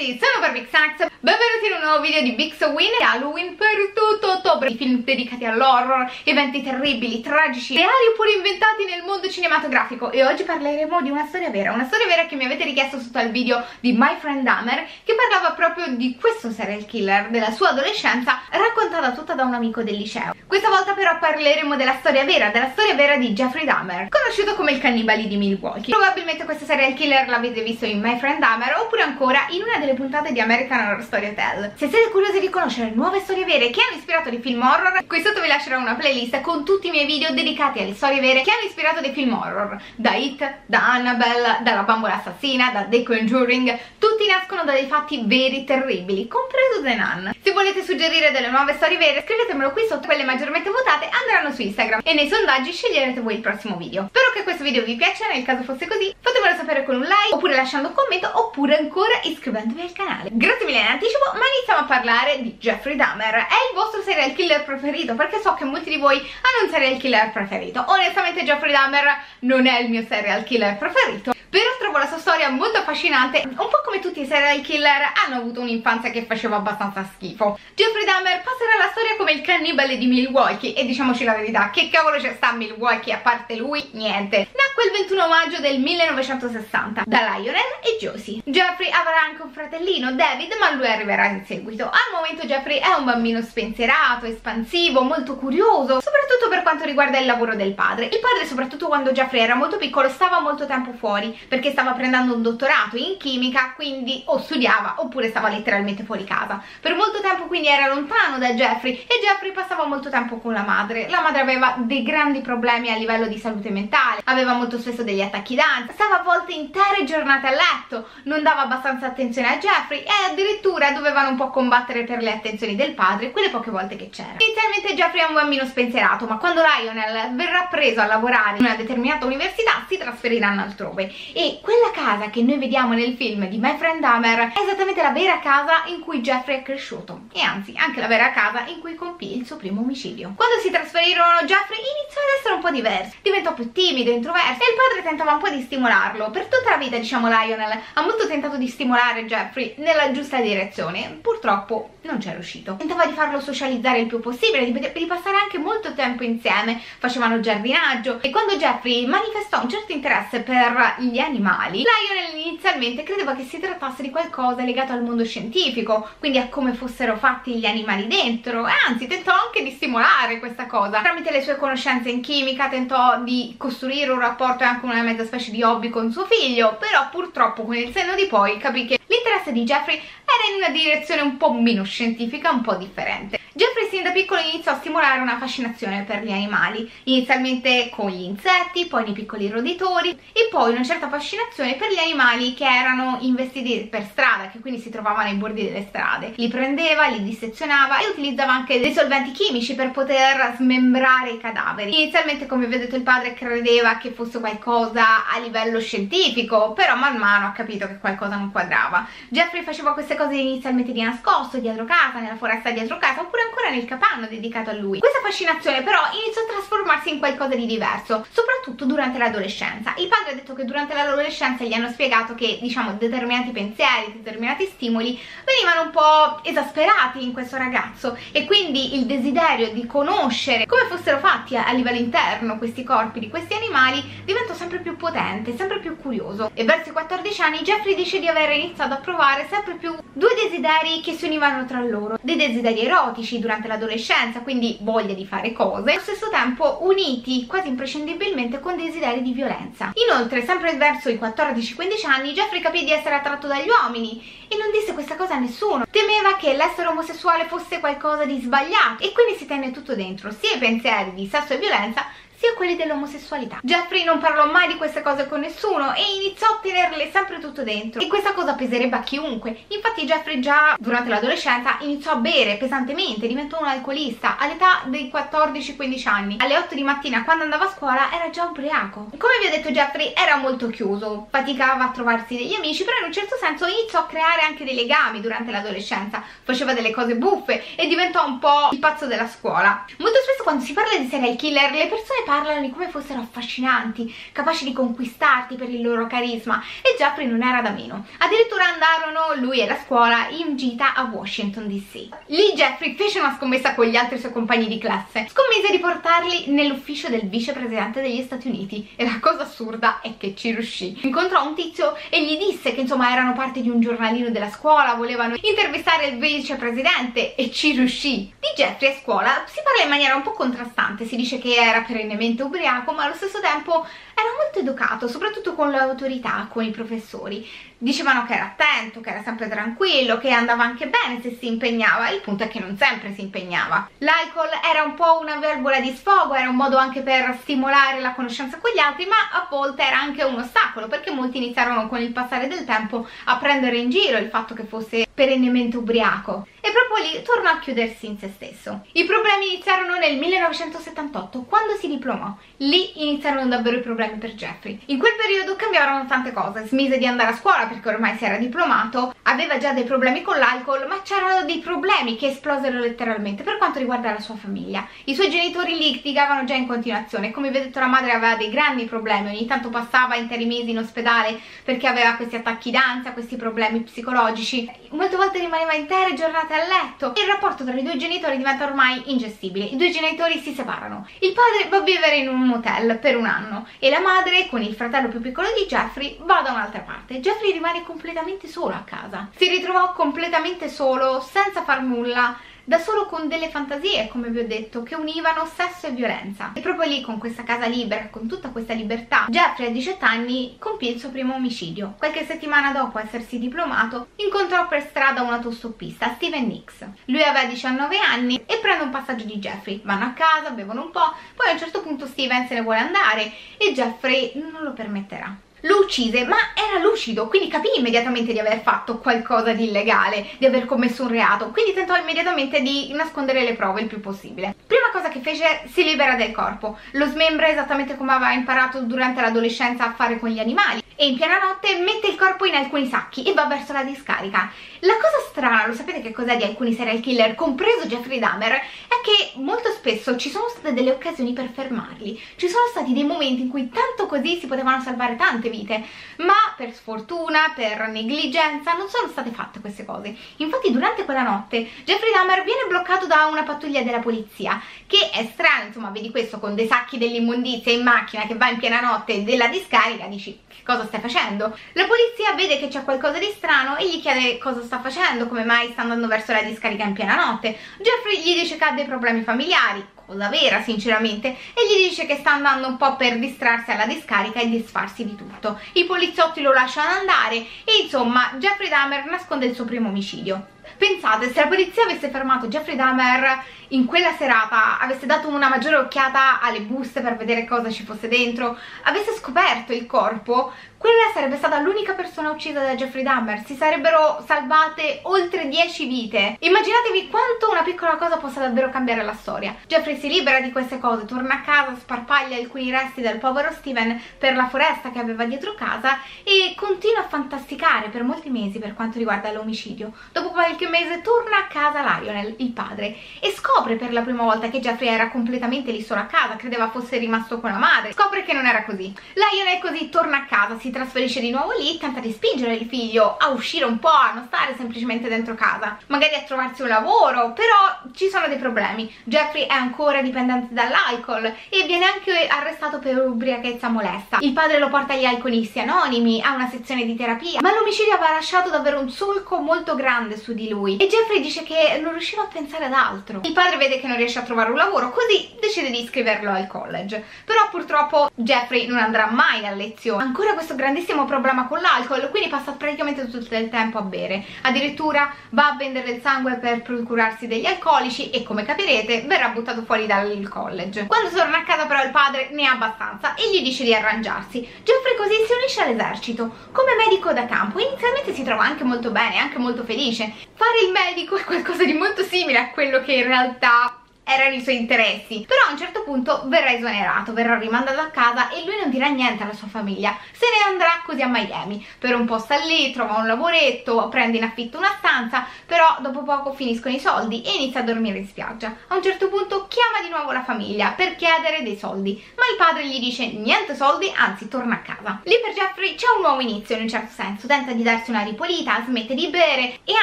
tutti, sono Barbie Xanax, benvenuti in un nuovo video di Big Win. E Halloween per tutto ottobre Film dedicati all'horror, eventi terribili, tragici, reali oppure inventati nel mondo cinematografico. E oggi parleremo di una storia vera, una storia vera che mi avete richiesto sotto al video di My Friend Dahmer Che parlava proprio di questo serial killer, della sua adolescenza, raccontata tutta da un amico del liceo. Questa volta però parleremo della storia vera, della storia vera di Jeffrey Dahmer, conosciuto come il cannibali di Milwaukee. Probabilmente questo serial killer l'avete visto in My Friend Dahmer oppure ancora in una delle puntate di American Horror Story Hotel. Se siete curiosi di conoscere nuove storie vere che hanno ispirato dei film horror, qui sotto vi lascerò una playlist con tutti i miei video dedicati alle storie vere che hanno ispirato dei film horror. Da It, da Annabelle, dalla bambola assassina, da The Conjuring, tutti nascono da dei fatti veri terribili, compreso The Nun. Se volete suggerire delle nuove storie vere, scrivetemelo qui sotto, quelle maggiormente votate andranno su Instagram e nei sondaggi sceglierete voi il prossimo video. Spero che questo video vi piaccia, nel caso fosse così fatemelo sapere con un like, oppure lasciando un commento, oppure ancora iscrivendovi al canale. Grazie mille in anticipo, ma iniziamo a parlare di Jeffrey Dahmer. È il vostro serial killer preferito? Perché so che molti di voi hanno un serial killer preferito. Onestamente Jeffrey Dahmer non è il mio serial killer preferito però trovo la sua storia molto affascinante un po' come tutti i serial killer hanno avuto un'infanzia che faceva abbastanza schifo. Jeffrey Dahmer passerà la storia come il cannibale di Milwaukee e diciamoci la verità che cavolo c'è sta a Milwaukee a parte lui? niente. Nacque il 21 maggio del 1960 da Lionel e Josie. Jeffrey avrà anche un fratellino David ma lui arriverà in seguito. Al momento Jeffrey è un bambino spensierato, espansivo, molto curioso soprattutto per quanto riguarda il lavoro del padre. Il padre soprattutto quando Jeffrey era molto piccolo stava molto tempo fuori perché stava prendendo un dottorato in chimica quindi o studiava oppure stava letteralmente fuori casa. Per molto tempo quindi era lontano da Jeffrey e Jeffrey passava molto tempo con la madre. La madre aveva dei grandi problemi a livello di salute mentale aveva molto spesso degli attacchi d'ansia stava a volte intere giornate a letto non dava abbastanza attenzione a Jeffrey e addirittura dovevano un po' combattere per le attenzioni del padre quelle poche volte che c'era. Inizialmente Jeffrey è un bambino spensierato ma quando Lionel verrà preso a lavorare in una determinata università si trasferiranno altrove e quella casa che noi vediamo nel film di My Friend Dahmer è esattamente la vera casa in cui Jeffrey è cresciuto. E anzi anche la vera casa in cui compì il suo primo omicidio. Quando si trasferirono Jeffrey iniziò ad essere un po' diverso. Diventò più timido, introverso e il padre tentava un po' di stimolarlo. Per tutta la vita diciamo Lionel ha molto tentato di stimolare Jeffrey nella giusta direzione. Purtroppo non c'è riuscito. Tentava di farlo socializzare il più possibile di, di passare anche molto tempo insieme. Facevano giardinaggio. E quando Jeffrey manifestò un certo interesse per gli animali Lionel inizialmente credeva che si trattasse di qualcosa legato al mondo scientifico quindi a come fossero fatti gli animali dentro e anzi tentò anche di stimolare questa cosa. Tramite le sue conoscenze in chimica tentò di costruire un rapporto e anche una mezza specie di hobby con suo figlio però purtroppo con il senno di poi capì che l'interesse di Jeffrey era in una direzione un po' meno scientifica, un po' differente Jeffrey sin da piccolo iniziò a stimolare una fascinazione per gli animali, inizialmente con gli insetti, poi nei piccoli roditori e poi una certa fascinazione per gli animali che erano investiti per strada, che quindi si trovavano ai bordi delle strade. Li prendeva, li dissezionava e utilizzava anche dei solventi chimici per poter smembrare i cadaveri. Inizialmente, come vedete, il padre credeva che fosse qualcosa a livello scientifico, però man mano ha capito che qualcosa non quadrava. Jeffrey faceva queste cose inizialmente di nascosto, dietro casa, nella foresta dietro casa, oppure ancora nel capanno dedicato a lui. Questa fascinazione però iniziò a trasformarsi in qualcosa di diverso, soprattutto durante l'adolescenza. Il padre ha detto che durante l'adolescenza gli hanno spiegato che, diciamo, determinati pensieri, determinati stimoli venivano un po' esasperati in questo ragazzo e quindi il desiderio di conoscere come fossero fatti a livello interno questi corpi di questi animali diventò sempre più potente, sempre più curioso. E verso i 14 anni Jeffrey dice di aver iniziato a provare sempre più due desideri che si univano tra loro, dei desideri erotici amici durante l'adolescenza, quindi voglia di fare cose, allo stesso tempo uniti quasi imprescindibilmente con desideri di violenza. Inoltre, sempre verso i 14-15 anni, Jeffrey capì di essere attratto dagli uomini e non disse questa cosa a nessuno. Temeva che l'essere omosessuale fosse qualcosa di sbagliato e quindi si tenne tutto dentro, sia i pensieri di sesso e violenza, sia quelli dell'omosessualità. Jeffrey non parlò mai di queste cose con nessuno e iniziò a tenerle sempre tutto dentro e questa cosa peserebbe a chiunque. Infatti Jeffrey già durante l'adolescenza iniziò a bere pesantemente, diventò un alcolista all'età dei 14-15 anni. Alle 8 di mattina quando andava a scuola era già ubriaco. Come vi ho detto Jeffrey era molto chiuso, faticava a trovarsi degli amici, però in un certo senso iniziò a creare anche dei legami durante l'adolescenza, faceva delle cose buffe e diventò un po' il pazzo della scuola. Molto spesso quando si parla di serial killer le persone parlano di come fossero affascinanti, capaci di conquistarti per il loro carisma e Jeffrey non era da meno. Addirittura andarono lui e la scuola in gita a Washington DC. Lì Jeffrey fece una scommessa con gli altri suoi compagni di classe. Scommise di portarli nell'ufficio del vicepresidente degli Stati Uniti e la cosa assurda è che ci riuscì. Incontrò un tizio e gli disse che insomma erano parte di un giornalino della scuola, volevano intervistare il vicepresidente e ci riuscì. Di Jeffrey a scuola si parla in maniera un po' contrastante, si dice che era perennemente ubriaco ma allo stesso tempo era molto educato, soprattutto con l'autorità, con i professori. Dicevano che era attento, che era sempre tranquillo, che andava anche bene se si impegnava, il punto è che non sempre si impegnava. L'alcol era un po' una verbola di sfogo, era un modo anche per stimolare la conoscenza con gli altri, ma a volte era anche un ostacolo, perché molti iniziarono con il passare del tempo a prendere in giro il fatto che fosse perennemente ubriaco e proprio lì tornò a chiudersi in se stesso. I problemi iniziarono nel 1978, quando si diplomò. Lì iniziarono davvero i problemi per Jeffrey. In quel periodo cambiarono tante cose, smise di andare a scuola perché ormai si era diplomato, aveva già dei problemi con l'alcol, ma c'erano dei problemi che esplosero letteralmente per quanto riguarda la sua famiglia. I suoi genitori litigavano già in continuazione, come vi ho detto la madre aveva dei grandi problemi, ogni tanto passava interi mesi in ospedale perché aveva questi attacchi d'ansia, questi problemi psicologici. Molte volte rimaneva intere giornate a letto. Il rapporto tra i due genitori diventa ormai ingestibile. I due genitori si separano. Il padre va a vivere in un motel per un anno e la madre, con il fratello più piccolo di Jeffrey, va da un'altra parte. Jeffrey rimane completamente solo a casa. Si ritrovò completamente solo, senza far nulla da solo con delle fantasie, come vi ho detto, che univano sesso e violenza. E proprio lì, con questa casa libera, con tutta questa libertà, Jeffrey a 18 anni compì il suo primo omicidio. Qualche settimana dopo essersi diplomato, incontrò per strada un autostoppista, Steven Nix. Lui aveva 19 anni e prende un passaggio di Jeffrey. Vanno a casa, bevono un po', poi a un certo punto Steven se ne vuole andare e Jeffrey non lo permetterà lo uccise ma era lucido quindi capì immediatamente di aver fatto qualcosa di illegale di aver commesso un reato quindi tentò immediatamente di nascondere le prove il più possibile. Prima cosa che fece si libera del corpo. Lo smembra esattamente come aveva imparato durante l'adolescenza a fare con gli animali e in piena notte mette il corpo in alcuni sacchi e va verso la discarica la cosa strana, lo sapete che cos'è di alcuni serial killer, compreso Jeffrey Dahmer, è che molto spesso ci sono state delle occasioni per fermarli. Ci sono stati dei momenti in cui tanto così si potevano salvare tante vite, ma per sfortuna, per negligenza, non sono state fatte queste cose. Infatti durante quella notte Jeffrey Dahmer viene bloccato da una pattuglia della polizia, che è strano, insomma, vedi questo con dei sacchi dell'immondizia in macchina che va in piena notte della discarica, dici cosa stai facendo? La polizia vede che c'è qualcosa di strano e gli chiede cosa sta facendo, come mai sta andando verso la discarica in piena notte. Jeffrey gli dice che ha dei problemi familiari, cosa vera sinceramente, e gli dice che sta andando un po' per distrarsi alla discarica e disfarsi di tutto. I poliziotti lo lasciano andare e insomma Jeffrey Dahmer nasconde il suo primo omicidio. Pensate, se la polizia avesse fermato Jeffrey Dahmer in quella serata, avesse dato una maggiore occhiata alle buste per vedere cosa ci fosse dentro, avesse scoperto il corpo, quella sarebbe stata l'unica persona uccisa da Jeffrey Dahmer, si sarebbero salvate oltre 10 vite. Immaginatevi quanto una piccola cosa possa davvero cambiare la storia. Jeffrey si libera di queste cose, torna a casa, sparpaglia alcuni resti del povero Steven per la foresta che aveva dietro casa e continua a fantasticare per molti mesi per quanto riguarda l'omicidio. Dopo qualche mese torna a casa Lionel, il padre, e scopre per la prima volta che Jeffrey era completamente lì solo a casa, credeva fosse rimasto con la madre. Scopre che non era così. Lionel così torna a casa, si trasferisce di nuovo lì, tenta di spingere il figlio a uscire un po', a non stare semplicemente dentro casa, magari a trovarsi un lavoro, però ci sono dei problemi. Jeffrey è ancora dipendente dall'alcol e viene anche arrestato per ubriachezza molesta. Il padre lo porta agli alcolisti anonimi, a una sezione di terapia, ma l'omicidio aveva lasciato davvero un solco molto grande su di lui e Jeffrey dice che non riusciva a pensare ad altro. Il padre vede che non riesce a trovare un lavoro, così decide di iscriverlo al college. Però purtroppo Jeffrey non andrà mai a lezione. Ancora questo grandissimo problema con l'alcol, quindi passa praticamente tutto il tempo a bere. Addirittura va a vendere il sangue per procurarsi degli alcolici e come capirete verrà buttato fuori dal college. Quando torna a casa però il padre ne ha abbastanza e gli dice di arrangiarsi. Jeffrey così si unisce all'esercito come medico da campo. Inizialmente si trova anche molto bene, anche molto felice. Fare il medico è qualcosa di molto simile a quello che in realtà erano i suoi interessi. Però a un certo punto verrà esonerato, verrà rimandato a casa e lui non dirà niente alla sua famiglia. Se ne andrà così a Miami. Per un po' sta lì, trova un lavoretto, prende in affitto una stanza, però dopo poco finiscono i soldi e inizia a dormire in spiaggia. A un certo punto chiama di nuovo la famiglia per chiedere dei soldi, ma il padre gli dice niente soldi, anzi torna a casa. Lì per Jeffrey c'è un nuovo inizio in un certo senso, tenta di darsi una ripulita, smette di bere e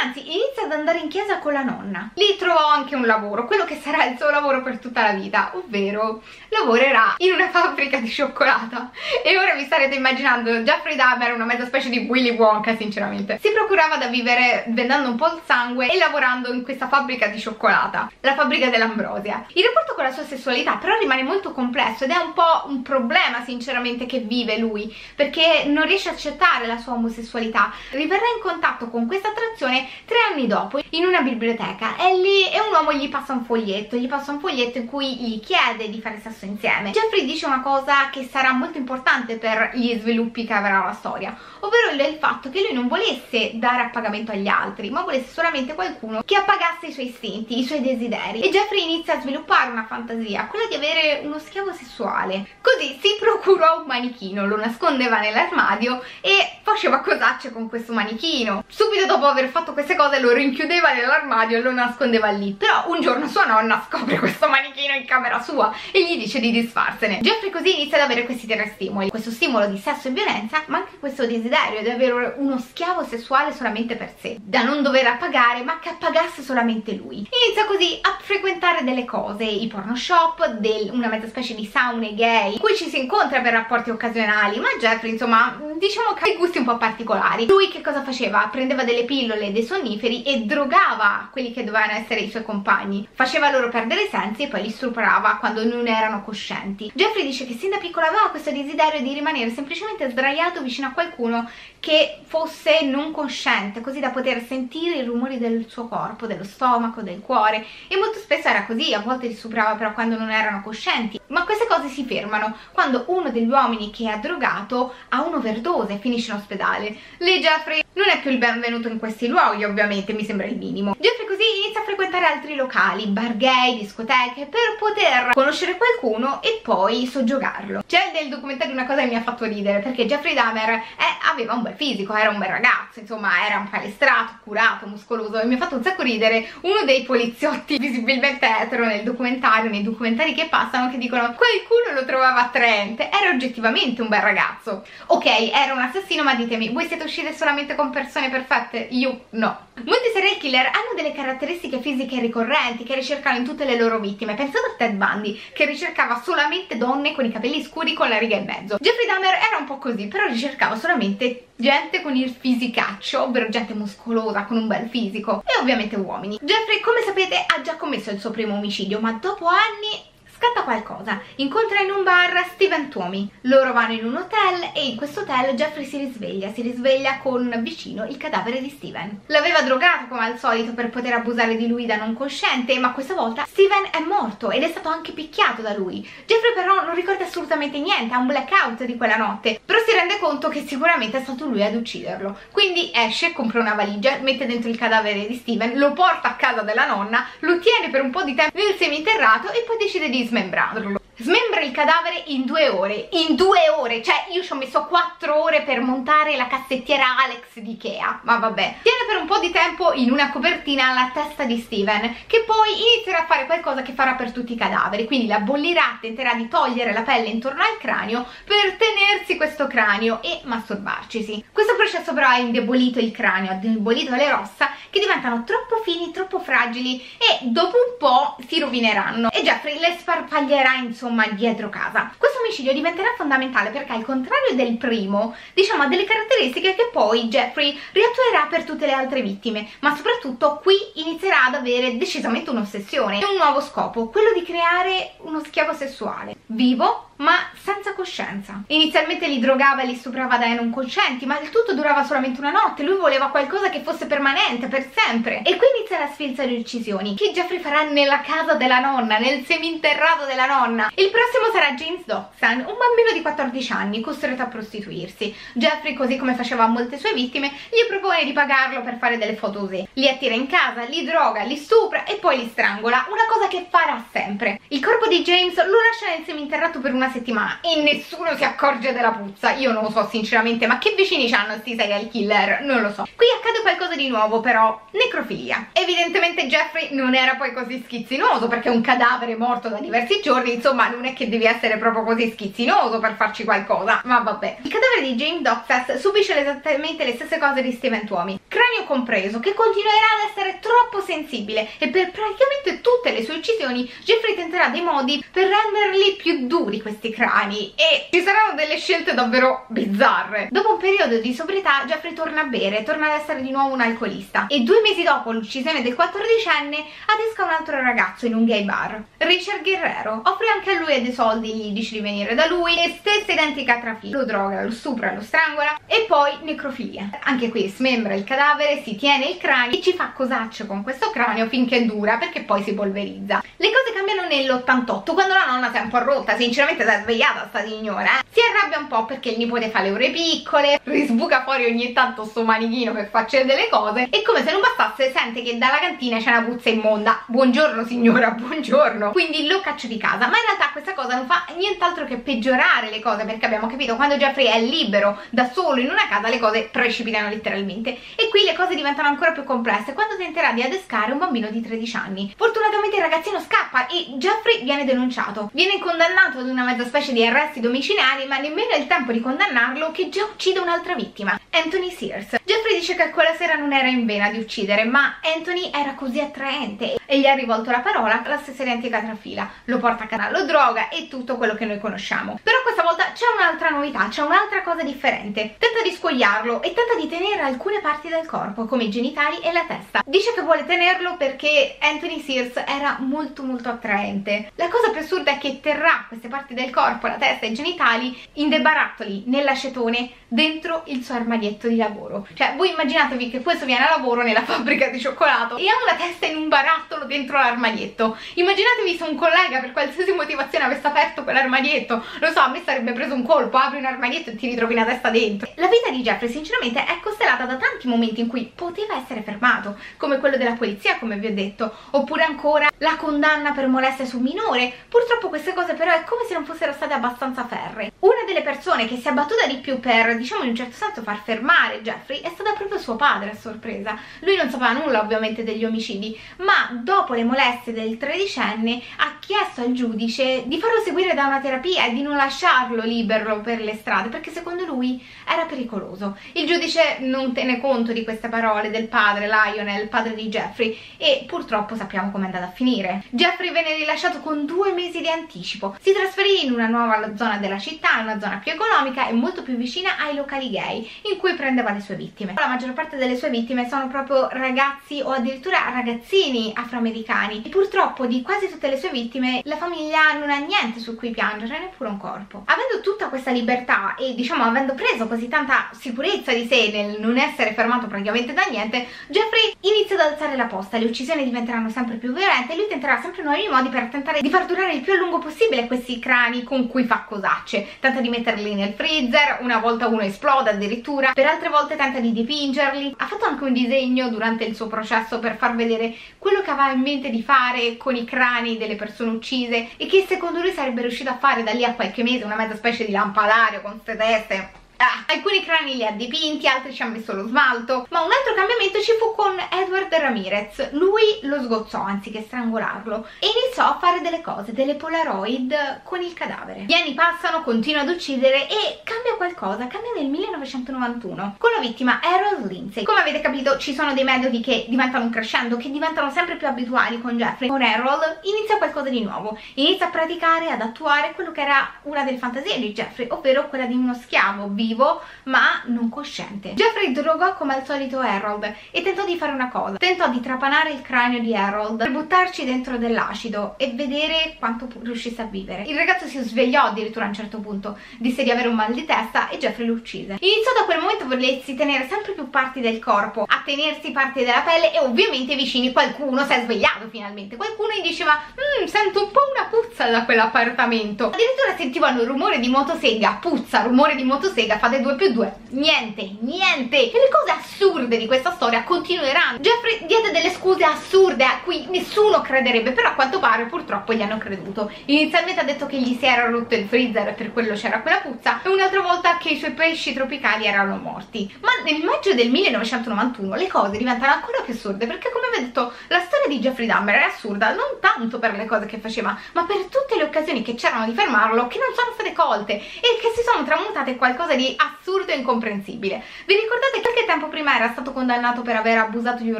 anzi inizia ad andare in chiesa con la nonna. Lì trovò anche un lavoro, quello che sarà il suo lavoro per tutta la vita, ovvero lavorerà in una fabbrica di cioccolata. E ora vi starete immaginando Jeffrey Dahmer, una mezza specie di Willy Wonka sinceramente. Si procurava da vivere vendendo un po' il sangue e lavorando in questa fabbrica di cioccolata, la fabbrica dell'Ambrosia. Il rapporto con la sua sessualità però rimane molto complesso ed è un po' un problema sinceramente che vive lui, perché non riesce a accettare la sua omosessualità. Riverrà in contatto con questa attrazione tre anni dopo in una biblioteca e lì e un uomo gli passa un foglietto, gli passa un foglietto in cui gli chiede di fare sesso insieme. Jeffrey dice una cosa che sarà molto importante per gli sviluppi che avrà la storia, ovvero il fatto che lui non volesse dare a pagamento agli altri, ma volesse solamente qualcuno che appagasse i suoi istinti, i suoi desideri. E Jeffrey inizia a sviluppare una fantasia, quella di avere uno schiavo sessuale. Così si procurò un manichino, lo nascondeva nell'armadio e faceva cosacce con questo manichino. Subito dopo aver fatto queste cose lo rinchiudeva nell'armadio e lo nascondeva lì. Però un giorno sua nonna scopre questo manichino in camera sua e gli dice di disfarsene. Jeffrey così inizia ad avere questi tre stimoli, questo stimolo di sesso e violenza, ma anche questo desiderio di avere uno schiavo sessuale solamente per sé, da non dover appagare ma che appagasse solamente lui. Inizia così a frequentare delle cose, i porno shop, del, una mezza specie di saune gay, in cui ci si incontra per rapporti occasionali, ma Jeffrey insomma diciamo che ha gusti un po' particolari. Lui che cosa faceva? Prendeva delle pillole, dei sonniferi e drogava quelli che dovevano essere i suoi compagni, faceva loro perdere i sensi e poi li stuprava quando non erano coscienti. Jeffrey dice che sin da piccolo aveva questo desiderio di rimanere semplicemente sdraiato vicino a qualcuno che fosse non cosciente, così da poter sentire i rumori del suo corpo, dello stomaco, del cuore e molto spesso era così, a volte li stuprava però quando non erano coscienti. Ma queste cose si fermano quando uno degli uomini che è drogato ha un'overdose e finisce in ospedale. Lì Jeffrey non è più il benvenuto in questi luoghi, ovviamente, mi sembra il minimo. Jeffrey così inizia a frequentare altri locali, bar gay, discoteche, per poter conoscere qualcuno e poi soggiogarlo. C'è nel documentario una cosa che mi ha fatto ridere, perché Jeffrey Dahmer eh, aveva un bel fisico, era un bel ragazzo, insomma, era un palestrato, curato, muscoloso, e mi ha fatto un sacco ridere uno dei poliziotti visibilmente etero nel documentario, nei documentari che passano, che dicono qualcuno lo trovava attraente, era oggettivamente un bel ragazzo. Ok, era un assassino, ma ditemi, voi siete uscite solamente con persone perfette? Io no. Molti serial killer hanno delle caratteristiche fisiche ricorrenti che ricercano in tutte le loro vittime. Pensate a Ted Bundy, che ricercava solamente donne con i capelli scuri con la riga in mezzo. Jeffrey Dahmer era un po' così, però ricercava solamente gente con il fisicaccio, ovvero gente muscolosa con un bel fisico e ovviamente uomini. Jeffrey, come sapete, ha già commesso il suo primo omicidio, ma dopo anni scatta qualcosa. Incontra in un bar Steven Tuomi. Loro vanno in un hotel e in questo hotel Jeffrey si risveglia. Si risveglia con vicino il cadavere di Steven. L'aveva drogato come al solito per poter abusare di lui da non cosciente, ma questa volta Steven è morto ed è stato anche picchiato da lui. Jeffrey però non ricorda assolutamente niente, ha un blackout di quella notte, però si rende conto che sicuramente è stato lui ad ucciderlo. Quindi esce, compra una valigia, mette dentro il cadavere di Steven, lo porta a casa della nonna, lo tiene per un po' di tempo nel seminterrato e poi decide di smembrato Smembra il cadavere in due ore, in due ore, cioè io ci ho messo quattro ore per montare la cassettiera Alex di Ikea, ma vabbè. Tiene per un po' di tempo in una copertina la testa di Steven, che poi inizierà a fare qualcosa che farà per tutti i cadaveri, quindi la bollirà, tenterà di togliere la pelle intorno al cranio per tenersi questo cranio e masturbarcisi. Questo processo però ha indebolito il cranio, ha indebolito le ossa che diventano troppo fini, troppo fragili e dopo un po' si rovineranno e Jeffrey le sparpaglierà insomma insomma dietro casa. Questo omicidio diventerà fondamentale perché al contrario del primo, diciamo ha delle caratteristiche che poi Jeffrey riattuerà per tutte le altre vittime, ma soprattutto qui inizierà ad avere decisamente un'ossessione e un nuovo scopo, quello di creare uno schiavo sessuale, vivo ma senza coscienza. Inizialmente li drogava e li stuprava da non coscienti, ma il tutto durava solamente una notte, lui voleva qualcosa che fosse permanente, per sempre. E qui inizia la sfilza di uccisioni, che Jeffrey farà nella casa della nonna, nel seminterrato della nonna. Il prossimo sarà James Doxan, un bambino di 14 anni, costretto a prostituirsi. Jeffrey, così come faceva a molte sue vittime, gli propone di pagarlo per fare delle foto così. Li attira in casa, li droga, li stupra e poi li strangola, una cosa che farà sempre. Il corpo di James lo lascia nel seminterrato per una settimana e nessuno si accorge della puzza. Io non lo so sinceramente, ma che vicini hanno sti serial killer? Non lo so. Qui accade qualcosa di nuovo però, necrofilia. Evidentemente Jeffrey non era poi così schizzinoso perché è un cadavere morto da diversi giorni, insomma non è che devi essere proprio così schizzinoso per farci qualcosa, ma vabbè. Il cadavere di James Doxas subisce esattamente le stesse cose di Steven Tuomi, cranio compreso, che continuerà ad essere troppo sensibile e per praticamente tutte le sue uccisioni Jeffrey tenterà dei modi per renderli più duri questi crani e ci saranno delle scelte davvero bizzarre. Dopo un periodo di sobrietà Jeffrey torna a bere, torna ad essere di nuovo un alcolista e due mesi dopo l'uccisione del 14enne adesca un altro ragazzo in un gay bar. Richard Guerrero offre anche a lui dei soldi, gli dice di venire da lui e stessa identica trafila, lo droga, lo stupra, lo strangola e poi necrofilia. Anche qui smembra il cadavere, si tiene il cranio e ci fa cosaccio con questo cranio finché dura perché poi si polverizza. Le cose cambiano nell'88 quando la nonna si è un po' rotta, sinceramente si è svegliata sta signora, eh? si arrabbia un po' perché il nipote fa le ore piccole, risbuca fuori ogni tanto sto manichino per farci delle cose e come se non bastasse sente che dalla cantina c'è una puzza immonda. Buongiorno signora, buongiorno. Quindi lo caccio di casa, ma in realtà questa cosa non fa nient'altro che peggiorare le cose perché abbiamo capito quando Jeffrey è libero da solo in una casa le cose precipitano letteralmente e qui le cose diventano ancora più complesse quando tenterà di adescare un bambino di 13 anni. Fortunatamente il ragazzino scappa e Jeffrey viene denunciato. Viene condannato ad una mezza specie di arresti domiciliari ma nemmeno è il tempo di condannarlo che già uccide un'altra vittima, Anthony Sears. Jeffrey dice che quella sera non era in vena di uccidere ma Anthony era così attraente e gli ha rivolto la parola la stessa identica trafila. Lo porta a casa, lo droga e tutto quello che noi conosciamo. Però questa volta c'è un'altra novità, c'è un'altra cosa differente. Tenta di scogliarlo e tenta di tenere alcune parti del corpo come i genitali e la testa. Dice che vuole tenerlo perché Anthony Sears era molto molto attraente. La cosa più assurda è che terrà queste parti del corpo, la testa e i genitali in dei barattoli nell'acetone dentro il suo armadietto di lavoro. Cioè voi immaginatevi che questo viene a lavoro nella fabbrica di cioccolato e ha una testa in un barattolo dentro l'armadietto. Immaginatevi se un collega per qualsiasi motivazione avesse aperto quell'armadietto, lo so, a me sarebbe preso un colpo, apri un armadietto e ti ritrovi una testa dentro. La vita di Jeffrey sinceramente è costellata da tanti momenti in cui poteva essere fermato, come quello della polizia come vi ho detto, oppure ancora la condanna per molestia su minore. Purtroppo queste cose però è come se non fossero state abbastanza ferre. Una delle persone che si è battuta di più per diciamo in un certo senso far fermare Jeffrey è stata proprio suo padre a sorpresa. Lui non sapeva nulla ovviamente degli omicidi, ma dopo le molestie del tredicenne ha chiesto al giudice di farlo seguire da una terapia e di non lasciarlo libero per le strade perché secondo lui era pericoloso. Il giudice non tenne conto di queste parole del padre Lionel, padre di Jeffrey e purtroppo sappiamo come è andata a finire. Jeffrey venne rilasciato con due mesi di anticipo. Si trasferì in una nuova zona della città, una zona più economica e molto più vicina ai locali gay in cui prendeva le sue vittime. La maggior parte delle sue vittime sono proprio ragazzi o addirittura ragazzini afroamericani e purtroppo di quasi tutte le sue vittime la famiglia non ha niente su cui piangere, neppure un corpo. Avendo tutta questa libertà e diciamo avendo preso così tanta sicurezza di sé nel non essere fermato praticamente da niente, Jeffrey inizia ad alzare la posta, le uccisioni diventeranno sempre più violente e lui tenterà sempre nuovi modi per tentare di far durare il più a lungo possibile questi crani con cui fa cosacce. Tenta di metterli nel freezer, una volta uno esplode addirittura, per altre volte tenta di dipingerli. Ha fatto anche un disegno durante il suo processo per far vedere quello che aveva in mente di fare con i crani delle persone uccise e che secondo lui sarebbe riuscito a fare da lì a qualche mese, una mezza specie di lampadario con queste teste Ah, alcuni crani li ha dipinti, altri ci ha messo lo smalto, ma un altro cambiamento ci fu con Edward Ramirez. Lui lo sgozzò anziché strangolarlo e iniziò a fare delle cose, delle polaroid con il cadavere. Gli anni passano, continua ad uccidere e cambia qualcosa, cambia nel 1991 con la vittima Errol Lindsay. Come avete capito ci sono dei metodi che diventano crescendo, che diventano sempre più abituali con Jeffrey. Con Errol inizia qualcosa di nuovo, inizia a praticare, ad attuare quello che era una delle fantasie di Jeffrey, ovvero quella di uno schiavo vivo ma non cosciente. Jeffrey drogò come al solito Harold e tentò di fare una cosa, tentò di trapanare il cranio di Harold per buttarci dentro dell'acido e vedere quanto riuscisse a vivere. Il ragazzo si svegliò addirittura a un certo punto, disse di avere un mal di testa e Jeffrey lo uccise. Iniziò da quel momento a volersi tenere sempre più parti del corpo, a tenersi parti della pelle e ovviamente vicini qualcuno si è svegliato finalmente, qualcuno gli diceva mmm sento un po' una puzza da quell'appartamento addirittura sentivano rumore di motosega puzza, rumore di motosega, fate 2 più 2 niente, niente. E le cose assurde di questa storia continueranno. Jeffrey diede delle scuse assurde a cui nessuno crederebbe però a quanto pare purtroppo gli hanno creduto. Inizialmente ha detto che gli si era rotto il freezer e per quello c'era quella puzza e un'altra volta che i suoi pesci tropicali erano morti. Ma nel maggio del 1991 le cose diventano ancora più assurde perché come vi ho detto la storia di Jeffrey Dahmer è assurda non tanto per le cose che faceva ma per tutte le occasioni che c'erano di fermarlo che non sono state colte e che si sono tramutate in qualcosa di assurdo e incomprensibile vi ricordate che qualche tempo prima era stato condannato per aver abusato di un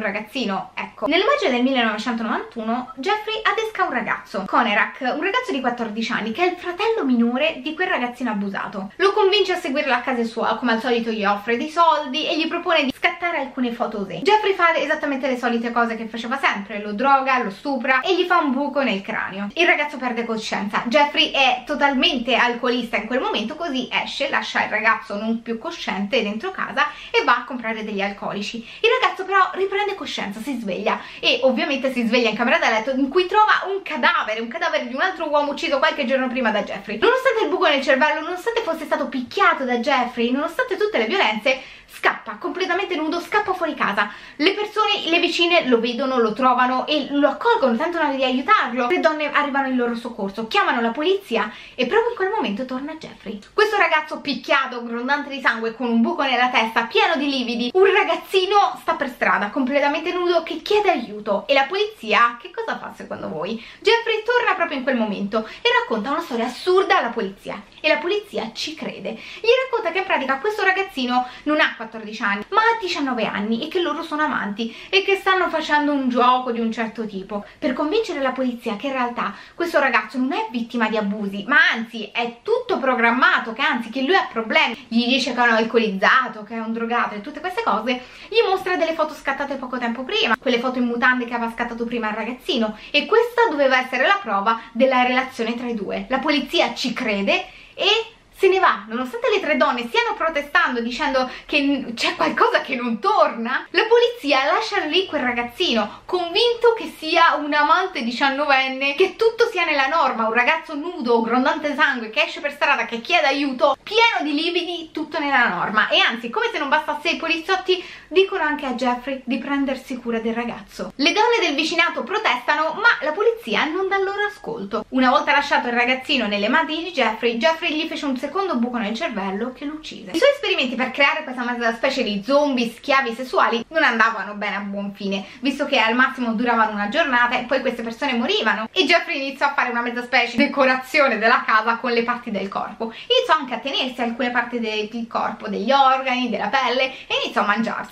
ragazzino? ecco nel maggio del 1991 Jeffrey adesca un ragazzo Conerak un ragazzo di 14 anni che è il fratello minore di quel ragazzino abusato lo convince a seguirlo a casa sua come al solito gli offre dei soldi e gli propone di scattare alcune foto usate Jeffrey fa esattamente le solite cose che faceva sempre lo droga, lo stupra e gli fa un buco nel cranio. Il ragazzo perde coscienza. Jeffrey è totalmente alcolista in quel momento così esce, lascia il ragazzo non più cosciente dentro casa e va a comprare degli alcolici. Il ragazzo però riprende coscienza, si sveglia e ovviamente si sveglia in camera da letto in cui trova un cadavere, un cadavere di un altro uomo ucciso qualche giorno prima da Jeffrey. Nonostante il buco nel cervello, nonostante fosse stato picchiato da Jeffrey nonostante tutte le violenze scappa completamente nudo, scappa fuori casa. Le persone, le vicine lo vedono, lo trovano e lo accolgono, tentano di aiutarlo. Le donne arrivano in loro soccorso, chiamano la polizia e proprio in quel momento torna Jeffrey. Questo ragazzo picchiato, grondante di sangue, con un buco nella testa, pieno di lividi, un ragazzino sta per strada, completamente nudo, che chiede aiuto. E la polizia, che cosa fa secondo voi? Jeffrey torna proprio in quel momento e racconta una storia assurda alla polizia. E la polizia ci crede. Gli racconta che in pratica questo ragazzino non ha 14 anni ma ha 19 anni e che loro sono amanti e che stanno facendo un gioco di un certo tipo per convincere la polizia che in realtà questo ragazzo non è vittima di abusi ma anzi è tutto programmato che anzi che lui ha problemi. Gli dice che è un alcolizzato che è un drogato e tutte queste cose gli mostra delle foto scattate poco tempo prima quelle foto in mutande che aveva scattato prima il ragazzino e questa doveva essere la prova della relazione tra i due. La polizia ci crede e se ne va, nonostante le tre donne stiano protestando dicendo che c'è qualcosa che non torna, la polizia lascia lì quel ragazzino, convinto che sia un amante diciannovenne, che tutto sia nella norma, un ragazzo nudo, grondante sangue, che esce per strada, che chiede aiuto, pieno di lividi, tutto nella norma. E anzi, come se non bastasse, i poliziotti dicono anche a Jeffrey di prendersi cura del ragazzo. Le donne del vicinato protestano, ma la polizia non dà loro ascolto. Una volta lasciato il ragazzino nelle mani di Jeffrey, Jeffrey gli fece un secondo buco nel cervello che lo uccise. I suoi esperimenti per creare questa specie di zombie schiavi sessuali non andavano bene a buon fine, visto che al massimo duravano una giornata e poi queste persone morivano. E Jeffrey iniziò a fare una mezza specie di decorazione della casa con le parti del corpo. Iniziò anche a tenersi alcune parti del corpo, degli organi, della pelle e iniziò a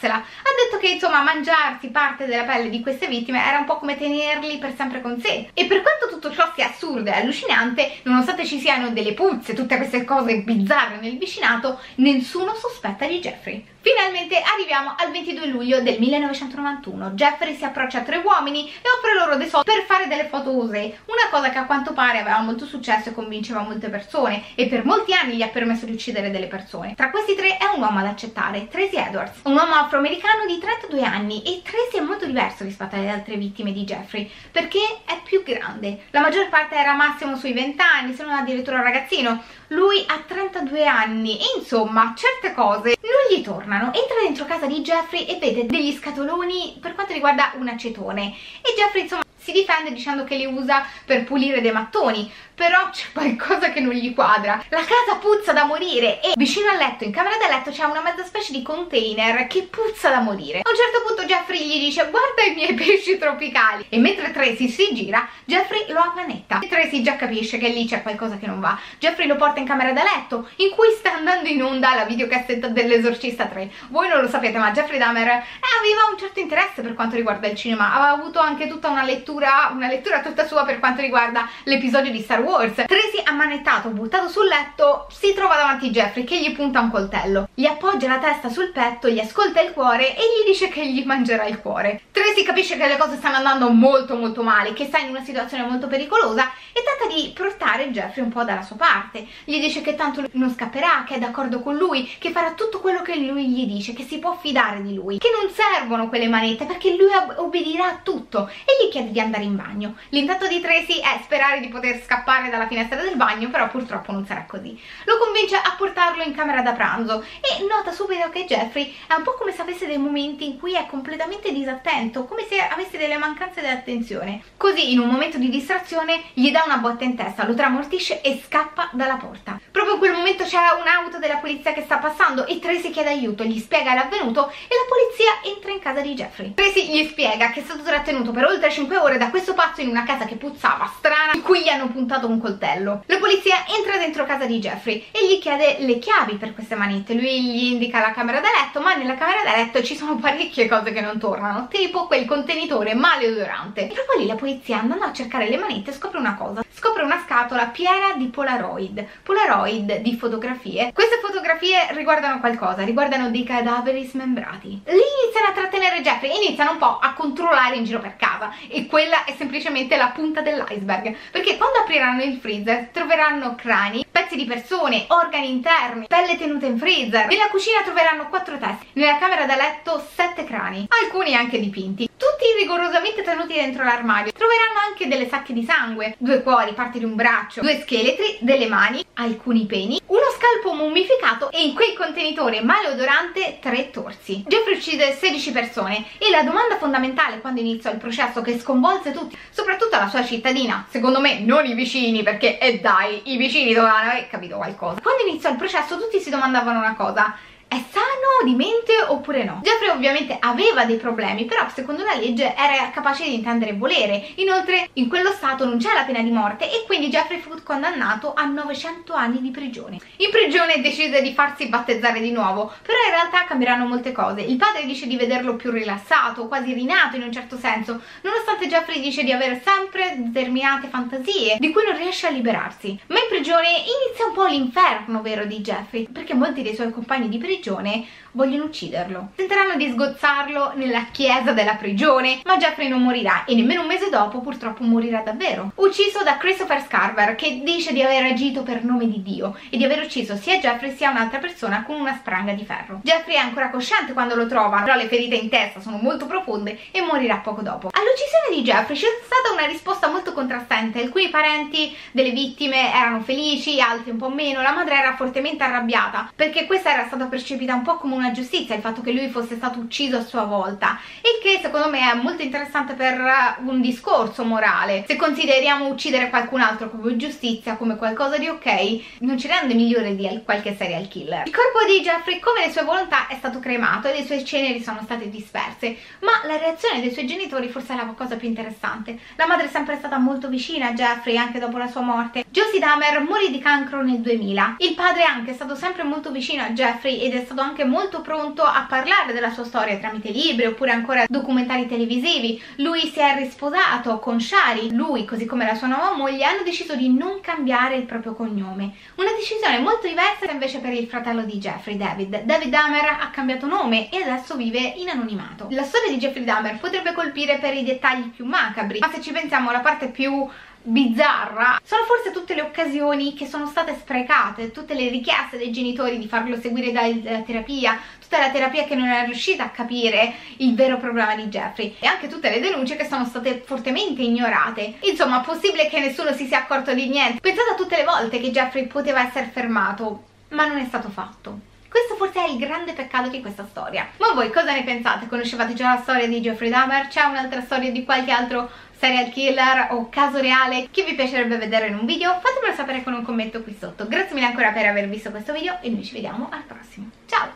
mangiarsela. Ha detto che insomma mangiarsi parte della pelle di queste vittime era un po' come tenerli per sempre con sé. E per quanto tutto ciò sia assurdo e allucinante, nonostante ci siano delle puzze, tutte queste cose cose bizzarre nel vicinato, nessuno sospetta di Jeffrey. Finalmente arriviamo al 22 luglio del 1991. Jeffrey si approccia a tre uomini e offre loro dei soldi per fare delle foto usate, una cosa che a quanto pare aveva molto successo e convinceva molte persone e per molti anni gli ha permesso di uccidere delle persone. Tra questi tre è un uomo ad accettare, Tracy Edwards, un uomo afroamericano di 32 anni e Tracy è molto diverso rispetto alle altre vittime di Jeffrey perché è più grande. La maggior parte era massimo sui 20 anni, se non addirittura un ragazzino. Lui ha 32 anni e insomma certe cose non gli tornano. Entra dentro casa di Jeffrey e vede degli scatoloni per quanto riguarda un acetone. E Jeffrey insomma si difende dicendo che li usa per pulire dei mattoni però c'è qualcosa che non gli quadra. La casa puzza da morire e vicino al letto, in camera da letto c'è una mezza specie di container che puzza da morire. A un certo punto Jeffrey gli dice guarda i miei pesci tropicali. E mentre Tracy si gira Jeffrey lo appanetta e Tracy già capisce che lì c'è qualcosa che non va. Jeffrey lo porta in camera da letto in cui sta andando in onda la videocassetta dell'esorcista 3 voi non lo sapete ma Jeffrey Dahmer aveva un certo interesse per quanto riguarda il cinema. Aveva avuto anche tutta una lettura lettura, una lettura tutta sua per quanto riguarda l'episodio di Star Wars. Tracy ammanettato, buttato sul letto, si trova davanti Jeffrey che gli punta un coltello. Gli appoggia la testa sul petto, gli ascolta il cuore e gli dice che gli mangerà il cuore. Tracy capisce che le cose stanno andando molto molto male, che sta in una situazione molto pericolosa e tenta di portare Jeffrey un po' dalla sua parte. Gli dice che tanto non scapperà, che è d'accordo con lui, che farà tutto quello che lui gli dice, che si può fidare di lui, che non servono quelle manette perché lui obbedirà a tutto e gli chiede di andare in bagno. L'intento di Tracy è sperare di poter scappare dalla finestra del bagno, però purtroppo non sarà così. Lo convince a portarlo in camera da pranzo e nota subito che Jeffrey è un po' come se avesse dei momenti in cui è completamente disattento, come se avesse delle mancanze di attenzione. Così in un momento di distrazione gli dà una botta in testa, lo tramortisce e scappa dalla porta. Proprio in quel momento c'è un'auto della polizia che sta passando e Tracy chiede aiuto, gli spiega l'avvenuto e la polizia entra in casa di Jeffrey. Tracy gli spiega che è stato trattenuto per oltre 5 ore da questo pazzo in una casa che puzzava strana, in cui gli hanno puntato un coltello. La polizia entra dentro casa di Jeffrey e gli chiede le chiavi per queste manette. Lui gli indica la camera da letto, ma nella camera da letto ci sono parecchie cose che non tornano, tipo quel contenitore maleodorante. E proprio lì la polizia andando a cercare le manette scopre una cosa. Scopre una scatola piena di Polaroid. Polaroid di fotografie. Queste fotografie riguardano qualcosa, riguardano dei cadaveri smembrati. Lì iniziano a trattenere Jeffrey iniziano un po' a controllare in giro per casa e quella è semplicemente la punta dell'iceberg perché quando apriranno il freezer troveranno crani, pezzi di persone, organi interni, pelle tenuta in freezer. Nella cucina troveranno quattro testi, nella camera da letto sette crani, alcuni anche dipinti, tutti rigorosamente tenuti dentro l'armadio. Troveranno anche delle sacche di sangue, due cuori, parti di un braccio, due scheletri, delle mani, alcuni peni, uno scalpo mummificato e in quel contenitore maleodorante tre torsi. Jeffrey uccide 16 persone e la domanda fondamentale quando iniziò il processo che sconvolse tutti, soprattutto la sua cittadina, secondo me non i vicini perché e eh dai, i vicini dovevano aver capito qualcosa. Quando iniziò il processo tutti si domandavano una cosa, è sano di mente oppure no? Jeffrey ovviamente aveva dei problemi, però secondo la legge era capace di intendere volere. Inoltre in quello stato non c'è la pena di morte e quindi Jeffrey fu condannato a 900 anni di prigione. In prigione decise di farsi battezzare di nuovo, però in realtà cambieranno molte cose. Il padre dice di vederlo più rilassato, quasi rinato in un certo senso, nonostante Jeffrey dice di avere sempre determinate fantasie di cui non riesce a liberarsi. Ma in prigione inizia un po' l'inferno vero di Jeffrey, perché molti dei suoi compagni di prigione prigione vogliono ucciderlo. Tenteranno di sgozzarlo nella chiesa della prigione, ma Jeffrey non morirà e nemmeno un mese dopo purtroppo morirà davvero. Ucciso da Christopher Scarver che dice di aver agito per nome di Dio e di aver ucciso sia Jeffrey sia un'altra persona con una spranga di ferro. Jeffrey è ancora cosciente quando lo trovano, però le ferite in testa sono molto profonde e morirà poco dopo. All'uccisione di Jeffrey c'è stata una risposta molto contrastante, alcuni parenti delle vittime erano felici, altri un po' meno, la madre era fortemente arrabbiata perché questa era stata percepita un po' come una giustizia il fatto che lui fosse stato ucciso a sua volta il che secondo me è molto interessante per un discorso morale. Se consideriamo uccidere qualcun altro come giustizia come qualcosa di ok non ci rende migliore di qualche serial killer. Il corpo di Jeffrey come le sue volontà è stato cremato e le sue ceneri sono state disperse. Ma la reazione dei suoi genitori forse è la cosa più interessante. La madre è sempre stata molto vicina a Jeffrey anche dopo la sua morte. Josie Dahmer morì di cancro nel 2000 il padre anche è stato sempre molto vicino a Jeffrey ed è stato anche molto pronto a parlare della sua storia tramite libri oppure ancora documentari televisivi. Lui si è risposato con Shari, lui così come la sua nuova moglie hanno deciso di non cambiare il proprio cognome. Una decisione molto diversa invece per il fratello di Jeffrey, David. David Dahmer ha cambiato nome e adesso vive in anonimato. La storia di Jeffrey Dahmer potrebbe colpire per i dettagli più macabri, ma se ci pensiamo la parte più bizzarra sono forse tutte le occasioni che sono state sprecate tutte le richieste dei genitori di farlo seguire dalla terapia tutta la terapia che non è riuscita a capire il vero problema di Jeffrey e anche tutte le denunce che sono state fortemente ignorate insomma possibile che nessuno si sia accorto di niente pensate a tutte le volte che Jeffrey poteva essere fermato ma non è stato fatto questo forse è il grande peccato di questa storia. Ma voi cosa ne pensate? Conoscevate già la storia di Jeffrey Dahmer? C'è un'altra storia di qualche altro serial killer o caso reale che vi piacerebbe vedere in un video? Fatemelo sapere con un commento qui sotto. Grazie mille ancora per aver visto questo video e noi ci vediamo al prossimo. Ciao!